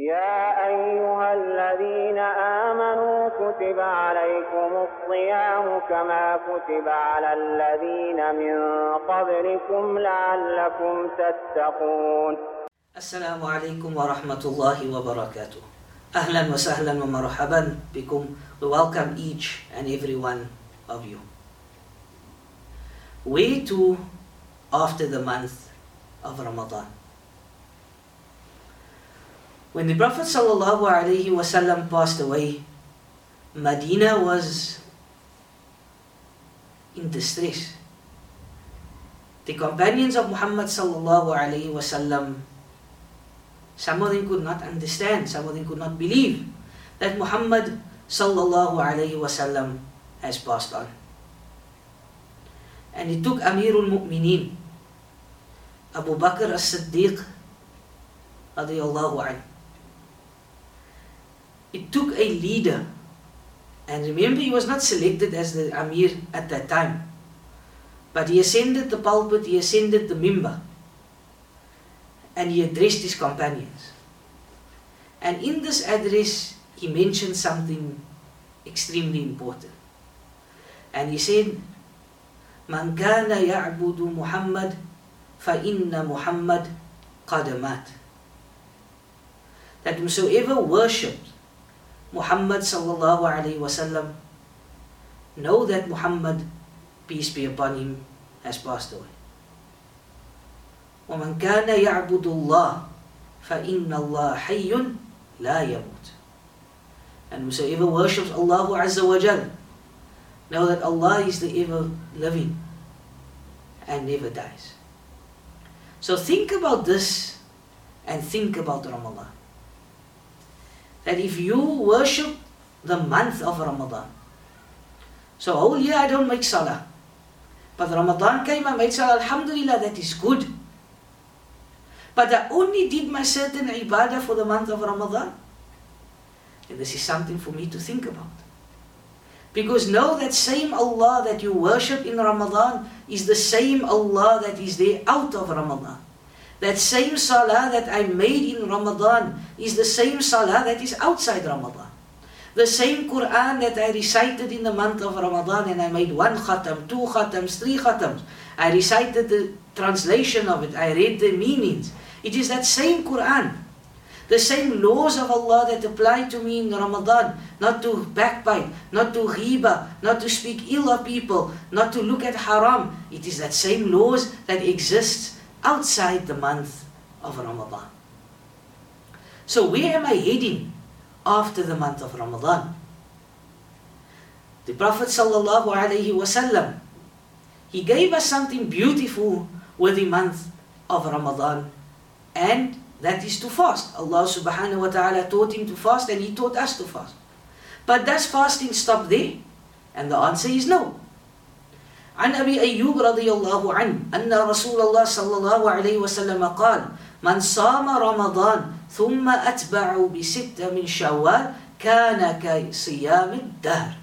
يا أيها الذين آمنوا كتب عليكم الصيام كما كتب على الذين من قبلكم لعلكم تتقون السلام عليكم ورحمة الله وبركاته أهلا وسهلا ومرحبا بكم We welcome each and every one of you. Where to after the month of Ramadan? When the Prophet ﷺ passed away, Medina was in distress. The companions of Muhammad ﷺ, some of them could not understand, some of them could not believe that Muhammad ﷺ has passed on. And it took Amirul Mu'mineen, Abu Bakr as-Siddiq, radiallahu anhu, it took a leader. And remember, he was not selected as the Amir at that time. But he ascended the pulpit, he ascended the mimbar, and he addressed his companions. And in this address, he mentioned something extremely important. And he said, Man kana ya'budu Muhammad fa inna Muhammad qadamat. That whosoever worshipped Muhammad sallallahu alaihi wasallam. Know that Muhammad, peace be upon him, has passed away. ومن كان يعبد الله فإن الله حي لا يموت. And whosoever worships Allah Azza wa know that Allah is the ever living and never dies. So think about this and think about Ramadan that if you worship the month of Ramadan, so whole year I don't make salah, but Ramadan came, I made salah, Alhamdulillah, that is good. But I only did my certain ibadah for the month of Ramadan. And this is something for me to think about. Because know that same Allah that you worship in Ramadan is the same Allah that is there out of Ramadan. That same salah that I made in Ramadan is the same salah that is outside Ramadan. The same Quran that I recited in the month of Ramadan and I made one khatam, two khatams, three khatams. I recited the translation of it, I read the meanings. It is that same Quran. The same laws of Allah that apply to me in Ramadan, not to backbite, not to ghiba, not to speak ill of people, not to look at haram. It is that same laws that exists outside the month of Ramadan. So where am I heading after the month of Ramadan? The Prophet wasallam he gave us something beautiful with the month of Ramadan and that is to fast. Allah subhanahu wa ta'ala taught him to fast and he taught us to fast. But does fasting stop there? And the answer is no. عن أبي أيوب رضي الله عنه أن رسول الله صلى الله عليه وسلم قال من صام رمضان ثم أتبع بستة من شوال كان كصيام الدهر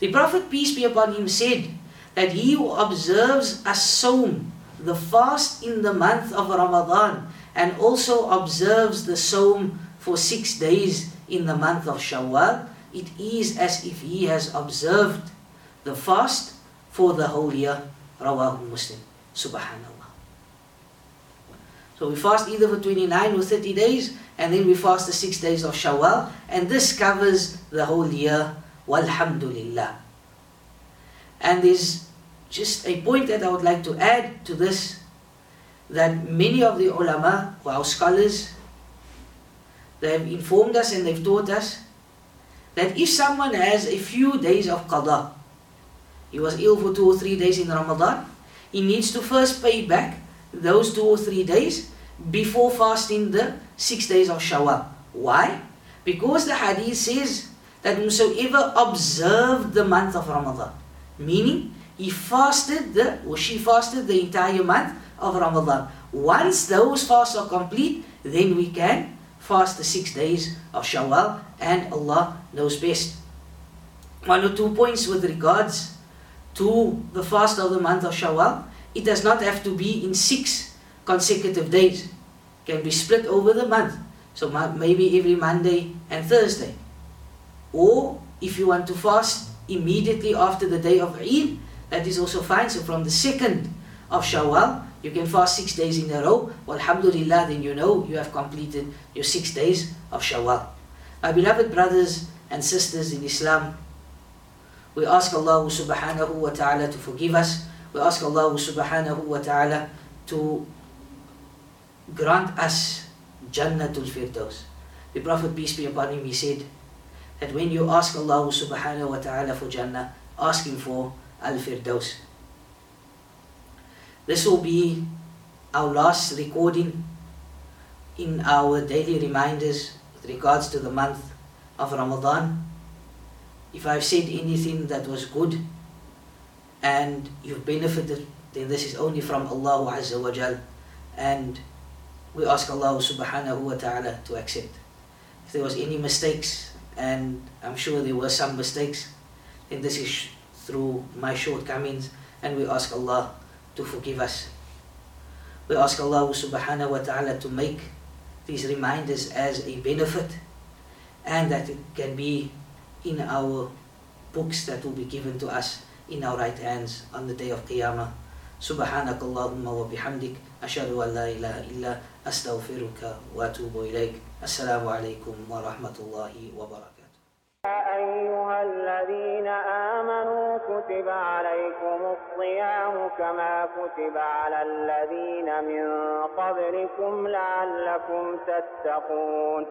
The Prophet peace be upon him said that he who observes a sawm, the fast in the month of Ramadan, and also observes the sawm for six days in the month of Shawwal, it is as if he has observed the fast for the whole year. Rawahu Muslim. Subhanallah. So we fast either for 29 or 30 days, and then we fast the six days of Shawwal, and this covers the whole year. Walhamdulillah. And there's just a point that I would like to add to this that many of the ulama, or our scholars, they have informed us and they've taught us that if someone has a few days of qada, he was ill for two or three days in Ramadan, he needs to first pay back those two or three days before fasting the six days of Shawwal. Why? Because the hadith says that whosoever observed the month of Ramadan, meaning he fasted the or she fasted the entire month of Ramadan. Once those fasts are complete, then we can fast the six days of Shawwal, and Allah knows best. One or two points with regards to the fast of the month of Shawwal, it does not have to be in six consecutive days. It can be split over the month. So maybe every Monday and Thursday. Or if you want to fast immediately after the day of Eid, that is also fine. So from the second of Shawwal, you can fast six days in a row. Well, alhamdulillah, then you know you have completed your six days of Shawwal. My beloved brothers and sisters in Islam, we ask Allah subhanahu wa ta'ala to forgive us. We ask Allah subhanahu wa ta'ala to grant us Jannatul Firdaus. The Prophet, peace be upon him, he said that when you ask Allah subhanahu wa ta'ala for Jannah, ask him for Al Firdaus. This will be our last recording in our daily reminders with regards to the month of Ramadan. If I've said anything that was good and you've benefited, then this is only from Allah Azza wa Jal. And we ask Allah subhanahu wa ta'ala to accept. If there was any mistakes, and I'm sure there were some mistakes, then this is through my shortcomings, and we ask Allah to forgive us. We ask Allah subhanahu wa ta'ala to make these reminders as a benefit and that it can be in our books that will be given to us in our right hands on the day of Qiyamah. سبحانك اللهم وبحمدك أشهد أن لا إله إلا أستغفرك وأتوب إليك السلام عليكم ورحمة الله وبركاته يا أيها الذين آمنوا كتب عليكم الصيام كما كتب على الذين من قبلكم لعلكم تتقون